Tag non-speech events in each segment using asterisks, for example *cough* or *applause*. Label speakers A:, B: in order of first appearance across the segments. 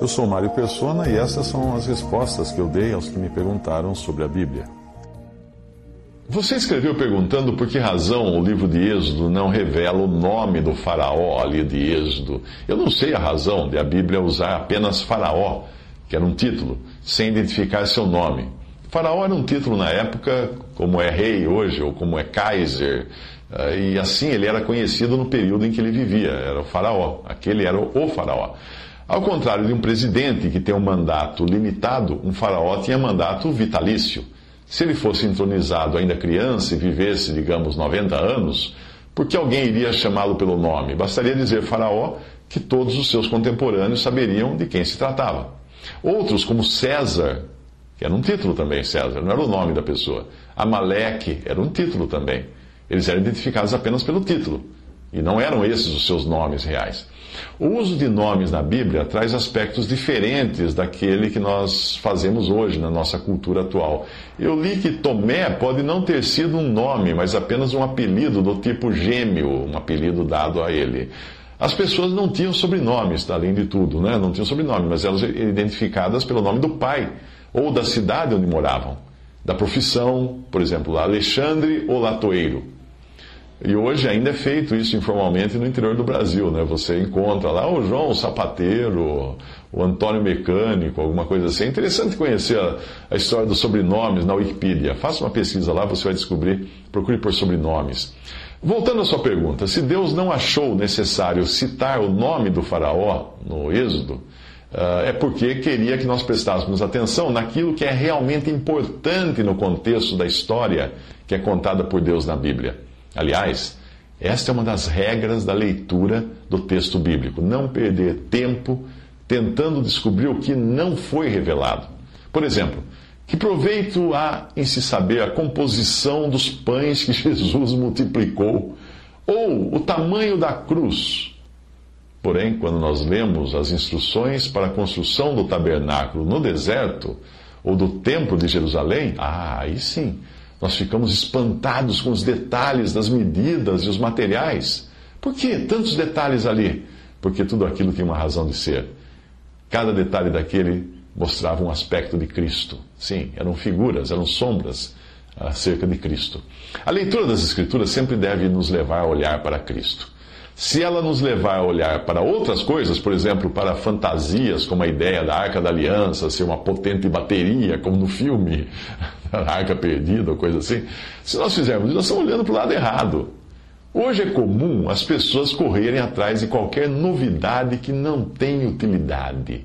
A: Eu sou Mário Persona e essas são as respostas que eu dei aos que me perguntaram sobre a Bíblia. Você escreveu perguntando por que razão o livro de Êxodo não revela o nome do faraó ali de Êxodo. Eu não sei a razão de a Bíblia usar apenas faraó, que era um título, sem identificar seu nome. Faraó era um título na época, como é rei hoje, ou como é Kaiser, eh, e assim ele era conhecido no período em que ele vivia, era o faraó, aquele era o faraó. Ao contrário de um presidente que tem um mandato limitado, um faraó tinha mandato vitalício. Se ele fosse entronizado ainda criança e vivesse, digamos, 90 anos, por que alguém iria chamá-lo pelo nome? Bastaria dizer faraó que todos os seus contemporâneos saberiam de quem se tratava. Outros, como César, que era um título também, César, não era o nome da pessoa. Amaleque era um título também. Eles eram identificados apenas pelo título. E não eram esses os seus nomes reais. O uso de nomes na Bíblia traz aspectos diferentes daquele que nós fazemos hoje na nossa cultura atual. Eu li que Tomé pode não ter sido um nome, mas apenas um apelido do tipo gêmeo, um apelido dado a ele. As pessoas não tinham sobrenomes, além de tudo, né? não tinham sobrenome, mas elas eram identificadas pelo nome do pai ou da cidade onde moravam, da profissão, por exemplo, Alexandre ou Latoeiro. E hoje ainda é feito isso informalmente no interior do Brasil, né? Você encontra lá o João o Sapateiro, o Antônio Mecânico, alguma coisa assim. É interessante conhecer a, a, história dos sobrenomes na Wikipedia. Faça uma pesquisa lá, você vai descobrir. Procure por sobrenomes. Voltando à sua pergunta, se Deus não achou necessário citar o nome do faraó no Êxodo, Uh, é porque queria que nós prestássemos atenção naquilo que é realmente importante no contexto da história que é contada por Deus na Bíblia. Aliás, esta é uma das regras da leitura do texto bíblico: não perder tempo tentando descobrir o que não foi revelado. Por exemplo, que proveito há em se saber a composição dos pães que *laughs* Jesus multiplicou, ou o tamanho da cruz? Porém, quando nós lemos as instruções para a construção do tabernáculo no deserto, ou do templo de Jerusalém, ah, aí sim, nós ficamos espantados com os detalhes das medidas e os materiais. Por que tantos detalhes ali? Porque tudo aquilo tinha uma razão de ser. Cada detalhe daquele mostrava um aspecto de Cristo. Sim, eram figuras, eram sombras acerca de Cristo. A leitura das Escrituras sempre deve nos levar a olhar para Cristo. Se ela nos levar a olhar para outras coisas, por exemplo, para fantasias, como a ideia da Arca da Aliança ser uma potente bateria, como no filme *laughs* a Arca Perdida, ou coisa assim, se nós fizermos isso, nós estamos olhando para o lado errado. Hoje é comum as pessoas correrem atrás de qualquer novidade que não tem utilidade.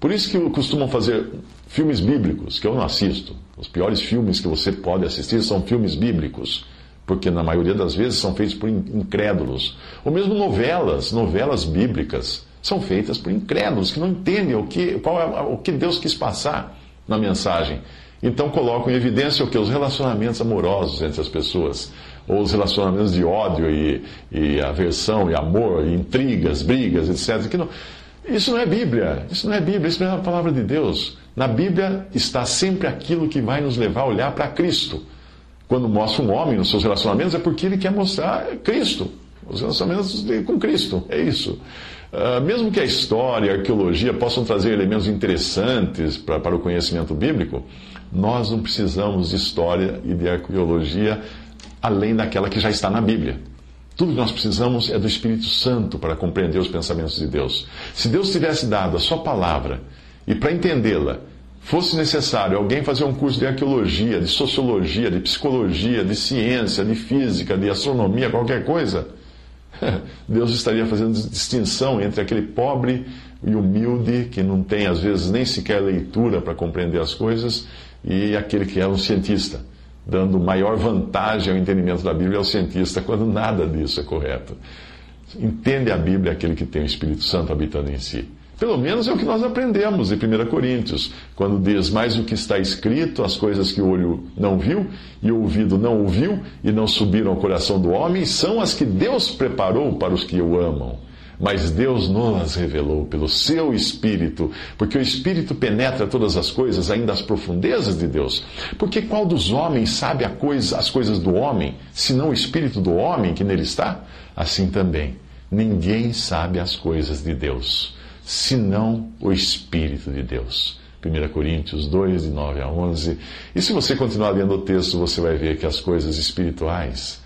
A: Por isso que costumam fazer filmes bíblicos, que eu não assisto. Os piores filmes que você pode assistir são filmes bíblicos porque na maioria das vezes são feitos por incrédulos. Ou mesmo novelas, novelas bíblicas, são feitas por incrédulos que não entendem o que, qual é, o que Deus quis passar na mensagem. Então colocam em evidência o que? Os relacionamentos amorosos entre as pessoas, ou os relacionamentos de ódio e, e aversão e amor, e intrigas, brigas, etc. Que não, isso não é Bíblia, isso não é Bíblia, isso não é a palavra de Deus. Na Bíblia está sempre aquilo que vai nos levar a olhar para Cristo quando mostra um homem nos seus relacionamentos, é porque ele quer mostrar Cristo, os relacionamentos com Cristo, é isso. Uh, mesmo que a história, a arqueologia possam trazer elementos interessantes pra, para o conhecimento bíblico, nós não precisamos de história e de arqueologia além daquela que já está na Bíblia. Tudo que nós precisamos é do Espírito Santo para compreender os pensamentos de Deus. Se Deus tivesse dado a Sua palavra e para entendê-la, fosse necessário alguém fazer um curso de arqueologia, de sociologia, de psicologia, de ciência, de física, de astronomia, qualquer coisa, *laughs* Deus estaria fazendo distinção entre aquele pobre e humilde que não tem, às vezes, nem sequer leitura para compreender as coisas e aquele que é um cientista, dando maior vantagem ao entendimento da Bíblia ao cientista, quando nada disso é correto. entende a Bíblia aquele que tem o Espírito Santo habitando em si. Pelo menos é o que nós aprendemos em 1 Coríntios, quando diz: Mais o que está escrito, as coisas que o olho não viu e o ouvido não ouviu e não subiram ao coração do homem, são as que Deus preparou para os que o amam. Mas Deus nos revelou pelo seu Espírito, porque o Espírito penetra todas as coisas, ainda as profundezas de Deus. Porque qual dos homens sabe coisa, as coisas do homem, senão o Espírito do homem que nele está? Assim também, ninguém sabe as coisas de Deus senão o Espírito de Deus. 1 Coríntios 2, de 9 a 11. E se você continuar lendo o texto, você vai ver que as coisas espirituais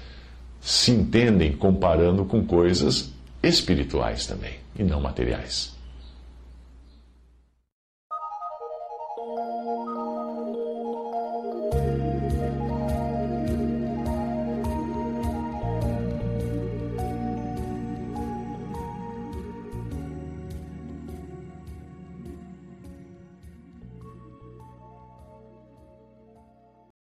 A: se entendem comparando com coisas espirituais também, e não materiais.